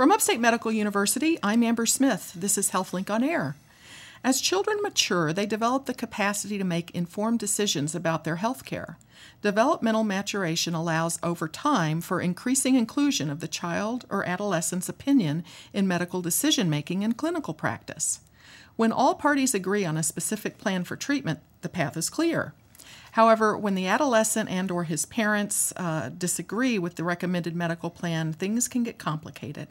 From Upstate Medical University, I'm Amber Smith. This is HealthLink on Air. As children mature, they develop the capacity to make informed decisions about their health care. Developmental maturation allows over time for increasing inclusion of the child or adolescent's opinion in medical decision making and clinical practice. When all parties agree on a specific plan for treatment, the path is clear. However, when the adolescent and or his parents uh, disagree with the recommended medical plan, things can get complicated.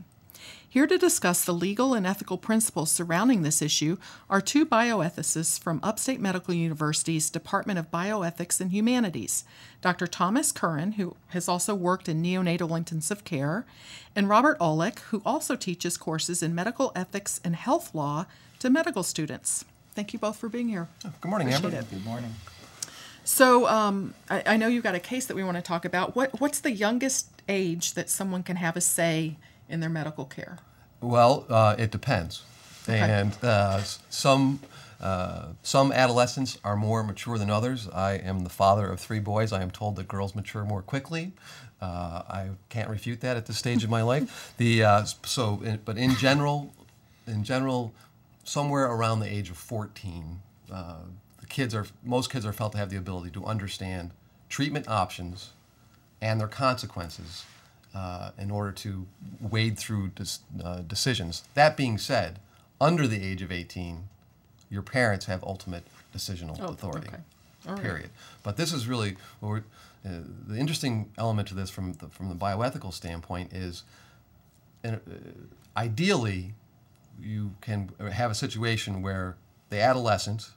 Here to discuss the legal and ethical principles surrounding this issue are two bioethicists from Upstate Medical University's Department of Bioethics and Humanities Dr. Thomas Curran, who has also worked in neonatal intensive care, and Robert Olick, who also teaches courses in medical ethics and health law to medical students. Thank you both for being here. Good morning, Appreciate Amber. it. Good morning. So, um, I, I know you've got a case that we want to talk about. What What's the youngest age that someone can have a say in their medical care? Well, uh, it depends, Okay. and uh, some uh, some adolescents are more mature than others. I am the father of three boys. I am told that girls mature more quickly. Uh, I can't refute that at this stage of my life. The uh, so, in, but in general, in general, somewhere around the age of 14, uh, the kids are most kids are felt to have the ability to understand treatment options and their consequences uh, in order to wade through uh, decisions. That being said, under the age of 18, your parents have ultimate decisional Oh, authority. okay. Right. Period. But this is really uh, the interesting element to this from the, from the bioethical standpoint is, uh, ideally, you can have a situation where the adolescent,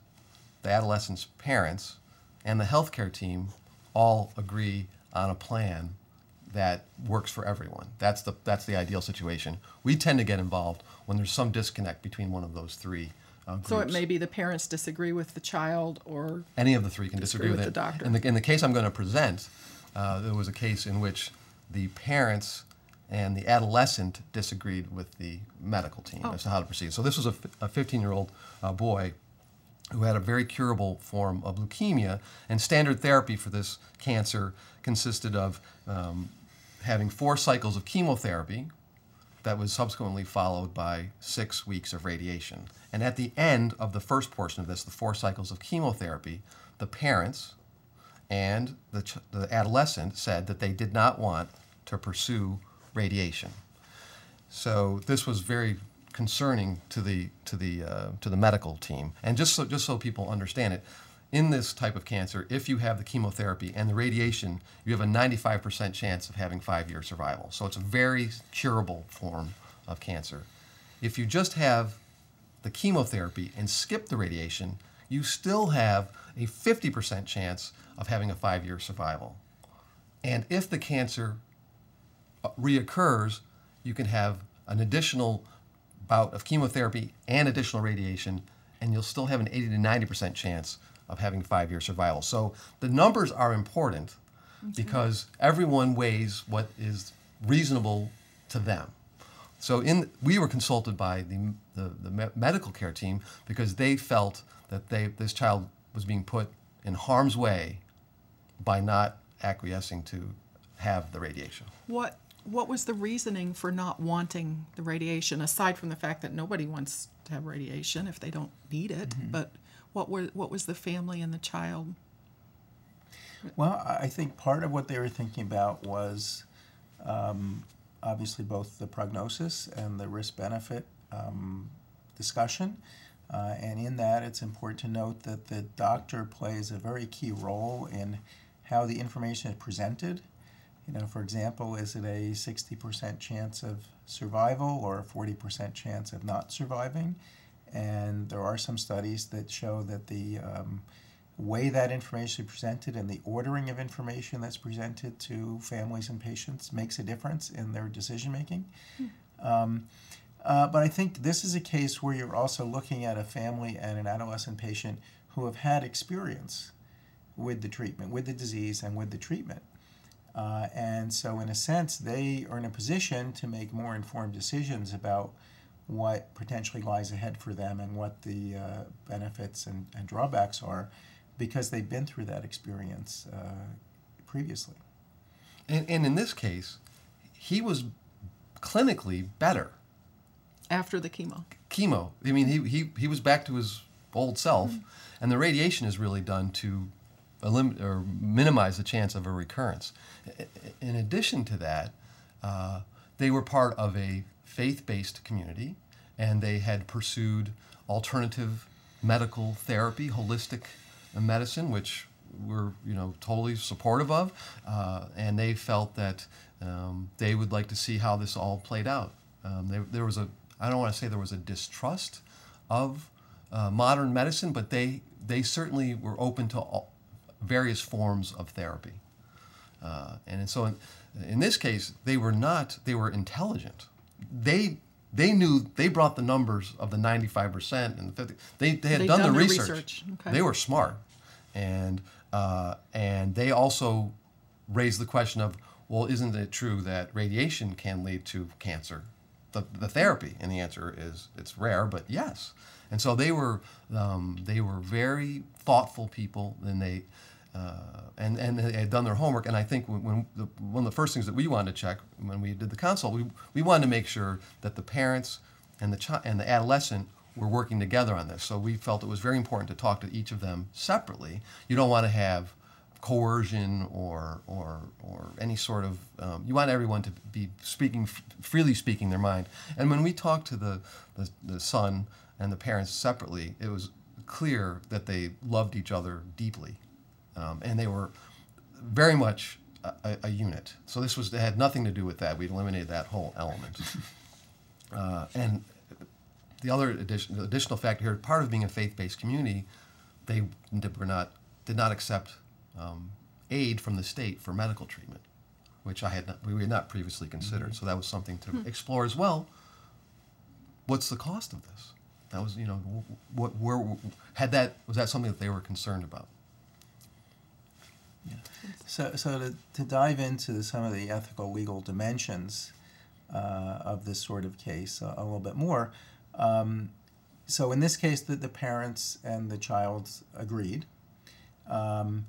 the adolescent's parents, and the healthcare team all agree on a plan that works for everyone. That's the that's the ideal situation. We tend to get involved when there's some disconnect between one of those three uh, groups. So it may be the parents disagree with the child, or Any of the three can Disagree disagree, with with, the doctor. In the, in the case I'm going to present, uh, there was a case in which the parents and the adolescent disagreed with the medical team Oh. as to how to proceed. So this was a, f- a 15-year-old uh, boy who had a very curable form of leukemia, and standard therapy for this cancer consisted of um, having four cycles of chemotherapy, that was subsequently followed by six weeks of radiation. And at the end of the first portion of this, the four cycles of chemotherapy, the parents and the, the adolescent said that they did not want to pursue radiation. So this was very concerning to the to the uh, to the medical team. And just so just so people understand it, in this type of cancer, if you have the chemotherapy and the radiation, you have a 95% chance of having five-year survival. So it's a very curable form of cancer. If you just have the chemotherapy and skip the radiation, you still have a 50% chance of having a five-year survival. And if the cancer uh, reoccurs, you can have an additional bout of chemotherapy and additional radiation, and you'll still have an 80 to 90% chance of having five year survival. So the numbers are important because everyone weighs what is reasonable to them. So in we were consulted by the, the, the me- medical care team because they felt that they this child was being put in harm's way by not acquiescing to have the radiation. what what was the reasoning for not wanting the radiation? Aside from the fact that nobody wants to have radiation if they don't need it, Mm-hmm. but what were what was the family and the child? Well, I think part of what they were thinking about was um, obviously both the prognosis and the risk benefit um, discussion. Uh, and in that, it's important to note that the doctor plays a very key role in how the information is presented. You know, for example, is it a 60% chance of survival or a 40% chance of not surviving? And there are some studies that show that the um, way that information is presented and the ordering of information that's presented to families and patients makes a difference in their decision making. Um, uh, but I think this is a case where you're also looking at a family and an adolescent patient who have had experience with the treatment, with the disease, and with the treatment. Uh, and so, in a sense, they are in a position to make more informed decisions about what potentially lies ahead for them and what the uh, benefits and, and drawbacks are because they've been through that experience uh, previously. And, and in this case, he was clinically better After the chemo. chemo. I mean, he, he, he was back to his old self, and the radiation is really done to elim- or minimize the chance of a recurrence. I- I- In addition to that, uh, they were part of a faith based community, and they had pursued alternative medical therapy, holistic medicine, which we're you know totally supportive of, uh, and they felt that um, they would like to see how this all played out. Um, there, there was a I don't want to say there was a distrust of uh, modern medicine, but they they certainly were open to all, various forms of therapy. Uh, and so in, in this case, they were not, they were intelligent. They, they knew, they brought the numbers of the 95% and the 50, they, they had They'd done, done the research. research. Okay. They were smart. And, uh, and they also raised the question of, well, isn't it true that radiation can lead to cancer? The, the therapy, and the answer is it's rare, but yes. And so they were um, they were very thoughtful people, and they uh, and and they had done their homework. And I think when, when the, one of the first things that we wanted to check when we did the consult, we, we wanted to make sure that the parents and the chi- and the adolescent were working together on this. So we felt it was very important to talk to each of them separately. You don't want to have coercion or or or any sort of um, you want everyone to be speaking freely speaking their mind and when we talked to the, the the son and the parents separately it was clear that they loved each other deeply um, and they were very much a, a, unit so this was had nothing to do with that we eliminated that whole element uh, and the other addition, the additional factor here part of being a faith-based community they did- were not did not accept um, aid from the state for medical treatment, which I had not, we had not previously considered. So that was something to explore as well. What's the cost of this? That was, you know, what, where, had that, was that something that they were concerned about? So, so to, to dive into some of the ethical legal dimensions uh, of this sort of case a, a little bit more. Um, so, in this case, the, the parents and the child agreed. Um,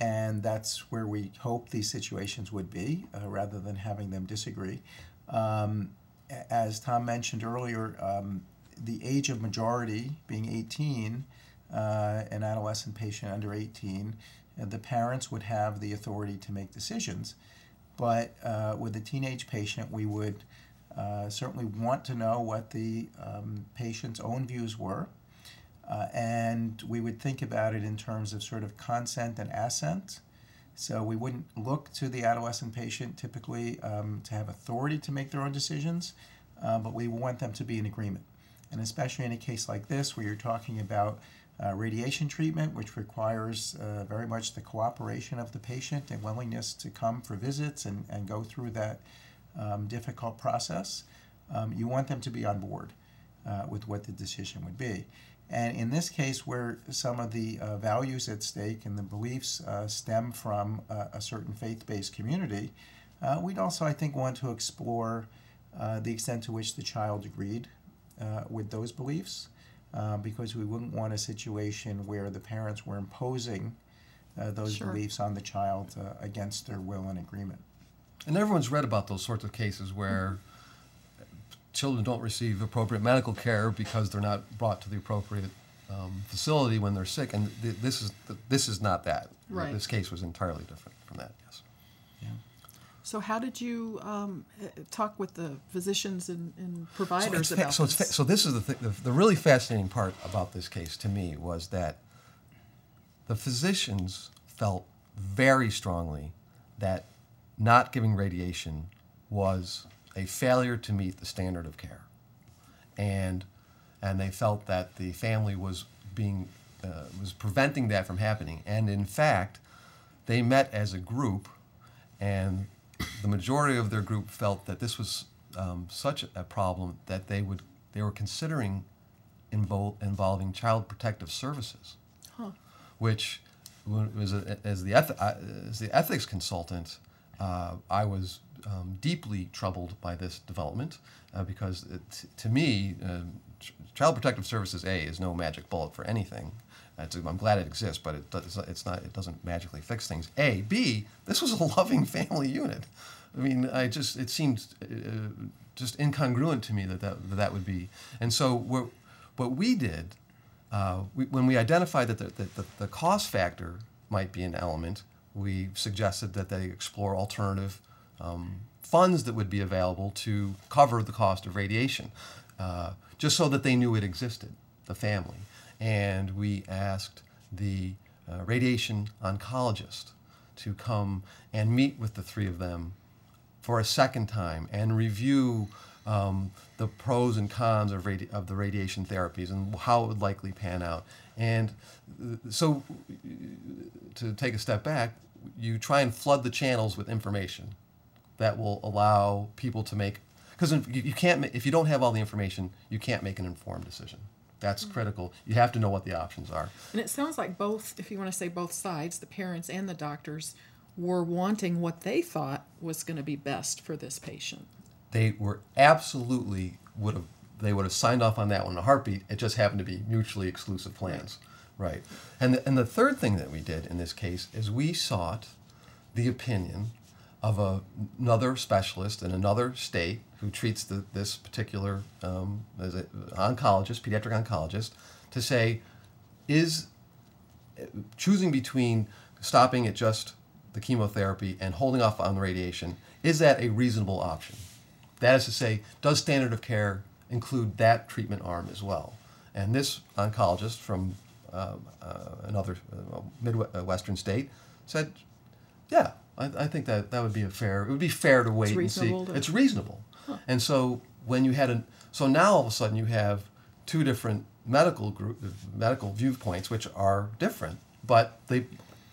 and that's where we hope these situations would be, uh, rather than having them disagree. Um, as Tom mentioned earlier, um, the age of majority being 18, uh, an adolescent patient under 18, uh, the parents would have the authority to make decisions. But uh, with a teenage patient, we would uh, certainly want to know what the um, patient's own views were. Uh, and we would think about it in terms of sort of consent and assent. So we wouldn't look to the adolescent patient typically um, to have authority to make their own decisions, uh, but we want them to be in agreement. And especially in a case like this, where you're talking about uh, radiation treatment, which requires uh, very much the cooperation of the patient and willingness to come for visits and, and go through that um, difficult process, um, you want them to be on board uh, with what the decision would be. And in this case, where some of the uh, values at stake and the beliefs uh, stem from uh, a certain faith based community, we'd also, I think, want to explore the extent to which the child agreed with those beliefs, uh, because we wouldn't want a situation where the parents were imposing uh, those Sure. beliefs on the child uh, against their will and agreement. And everyone's read about those sorts of cases where children don't receive appropriate medical care because they're not brought to the appropriate um, facility when they're sick. And th- this is this is not that. Right. This case was entirely different from that. Yes. So, how did you um, eh, talk with the physicians and, and So, providers fa- about so, it's fa- this? so this is the, th- the the really fascinating part about this case to me was that the physicians felt very strongly that not giving radiation was a failure to meet the standard of care, and and they felt that the family was being uh, was preventing that from happening, and in fact, they met as a group, and the majority of their group felt that this was um, such a problem that they would they were considering invol- involving child protective services Huh. which was a, as the eth- as the ethics consultant, uh, I was um, deeply troubled by this development uh, because it, to me, uh, ch- Child Protective Services A is no magic bullet for anything. I'm glad it exists, but it does, it's not. It doesn't magically fix things. A, B. This was a loving family unit. I mean, I just it seemed uh, just incongruent to me that that, that, that would be. And so what what we did uh, we, when we identified that the, the, the cost factor might be an element, we suggested that they explore alternative um, funds that would be available to cover the cost of radiation, uh, just so that they knew it existed, the family. And we asked the uh, radiation oncologist to come and meet with the three of them for a second time and review um, the pros and cons of, radi- of the radiation therapies and how it would likely pan out. And uh, so, to take a step back, you try and flood the channels with information that will allow people to make because you can't if you don't have all the information you can't make an informed decision that's mm-hmm. critical you have to know what the options are and it sounds like both if you want to say both sides the parents and the doctors were wanting what they thought was going to be best for this patient they were absolutely would have they would have signed off on that one in a heartbeat. It just happened to be mutually exclusive plans, right? right. And the, and the third thing that we did in this case is we sought the opinion of a, another specialist in another state who treats the, this particular um, as a, oncologist, pediatric oncologist, to say, is choosing between stopping at just the chemotherapy and holding off on the radiation, is that a reasonable option? That is to say, does standard of care include that treatment arm as well? And this oncologist from uh, uh, another uh, Midwestern state said, yeah, I, I, think that that would be a fair, it would be fair to wait and see. To... It's reasonable. Huh. And so when you had a, so now all of a sudden you have two different medical group, medical viewpoints, which are different, but they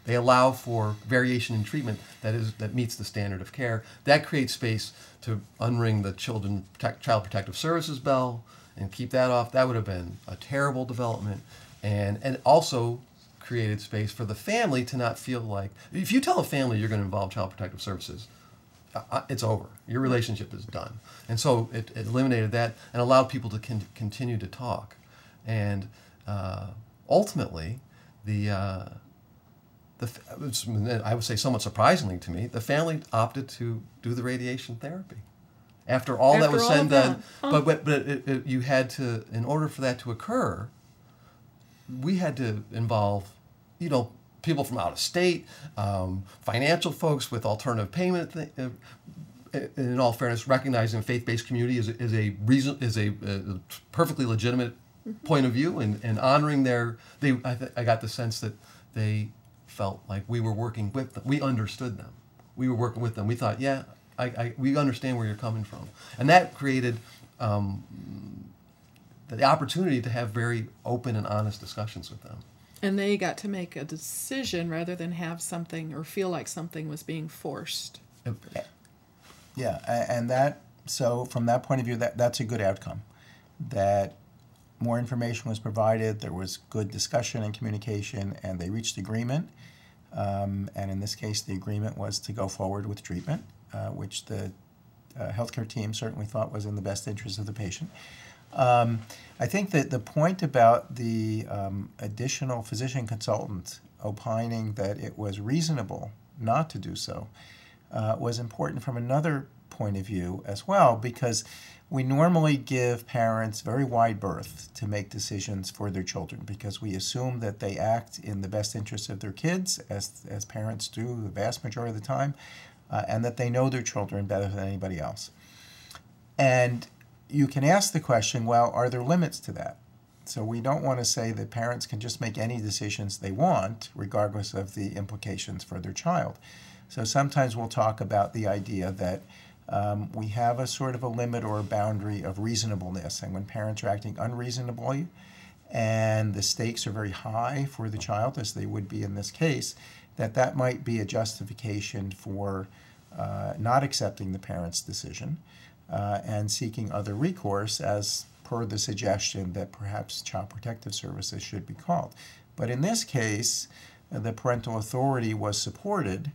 they allow for variation in treatment that is that meets the standard of care. That creates space to unring the children child protective services bell and keep that off. That would have been a terrible development, and and also created space for the family to not feel like if you tell a family you're going to involve child protective services it's over your relationship is done and so it, it eliminated that and allowed people to con- continue to talk and uh, ultimately the uh, the, I would say somewhat surprisingly to me, the family opted to do the radiation therapy. After all After that was said and done, huh. but, but, but it, it, you had to, in order for that to occur, we had to involve, you know, people from out of state, um, financial folks with alternative payment. Th- uh, in all fairness, recognizing faith-based community is, is a reason is a, a perfectly legitimate mm-hmm. point of view, and, and honoring their they I, th- I got the sense that they felt like we were working with them. We understood them. We were working with them. We thought, yeah, I, I we understand where you're coming from, and that created um, the opportunity to have very open and honest discussions with them. And they got to make a decision rather than have something or feel like something was being forced. Yeah, and that so from that point of view, that that's a good outcome. That more information was provided, there was good discussion and communication, and they reached agreement. Um, and in this case, the agreement was to go forward with treatment, uh, which the uh, healthcare team certainly thought was in the best interest of the patient. Um, I think that the point about the um, additional physician consultant opining that it was reasonable not to do so uh, was important from another point of view as well, because we normally give parents very wide berth to make decisions for their children because we assume that they act in the best interest of their kids, as, as parents do the vast majority of the time, uh, and that they know their children better than anybody else. And you can ask the question well, are there limits to that? So we don't want to say that parents can just make any decisions they want, regardless of the implications for their child. So sometimes we'll talk about the idea that um, we have a sort of a limit or a boundary of reasonableness. And when parents are acting unreasonably and the stakes are very high for the child, as they would be in this case, that that might be a justification for uh, not accepting the parent's decision uh, and seeking other recourse as per the suggestion that perhaps child protective services should be called. But in this case, the parental authority was supported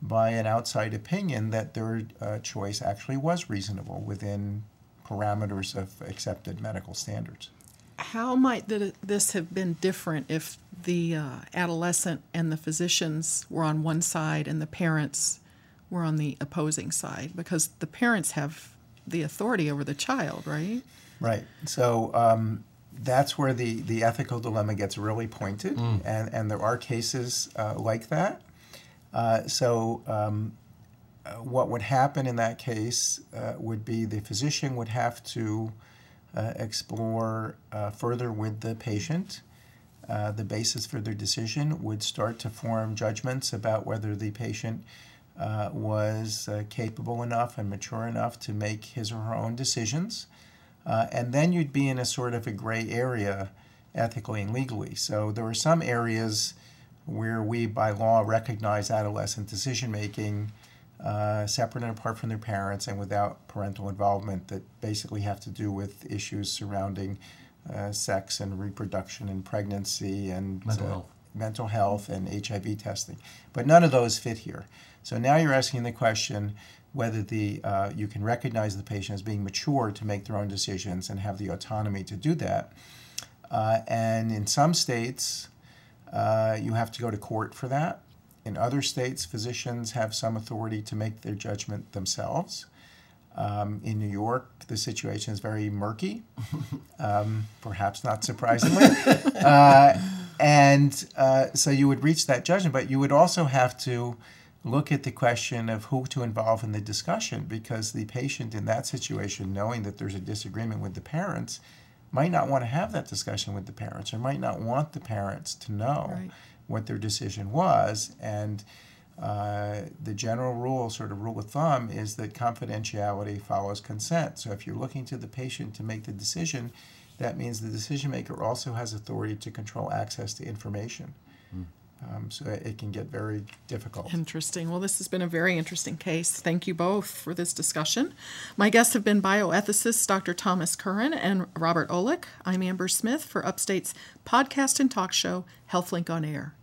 by an outside opinion that their uh, choice actually was reasonable within parameters of accepted medical standards. How might this have been different if the uh, adolescent and the physicians were on one side and the parents were on the opposing side because the parents have the authority over the child, right? Right. So um, that's where the, the ethical dilemma gets really pointed, Mm. and, and there are cases uh, like that. Uh, so, um, uh, what would happen in that case uh, would be the physician would have to uh, explore uh, further with the patient. Uh, the basis for their decision would start to form judgments about whether the patient uh, was uh, capable enough and mature enough to make his or her own decisions. Uh, and then you'd be in a sort of a gray area ethically and legally. So there are some areas where we, by law, recognize adolescent decision making uh, separate and apart from their parents and without parental involvement that basically have to do with issues surrounding uh, sex and reproduction and pregnancy and Mental health. Mental health and HIV testing. But none of those fit here. So now you're asking the question whether the uh, you can recognize the patient as being mature to make their own decisions and have the autonomy to do that. Uh, and in some states, uh, you have to go to court for that. In other states, physicians have some authority to make their judgment themselves. Um, in New York, the situation is very murky, um, perhaps not surprisingly. uh, and uh, so you would reach that judgment, but you would also have to look at the question of who to involve in the discussion because the patient in that situation, knowing that there's a disagreement with the parents, might not want to have that discussion with the parents or might not want the parents to know Right. what their decision was. And uh, the general rule, sort of rule of thumb, is that confidentiality follows consent. So if you're looking to the patient to make the decision, that means the decision maker also has authority to control access to information. Um, so it can get very difficult. Interesting. Well, this has been a very interesting case. Thank you both for this discussion. My guests have been bioethicists Dr. Thomas Curran and Robert Olick. I'm Amber Smith for Upstate's podcast and talk show, HealthLink on Air.